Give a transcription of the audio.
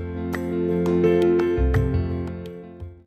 you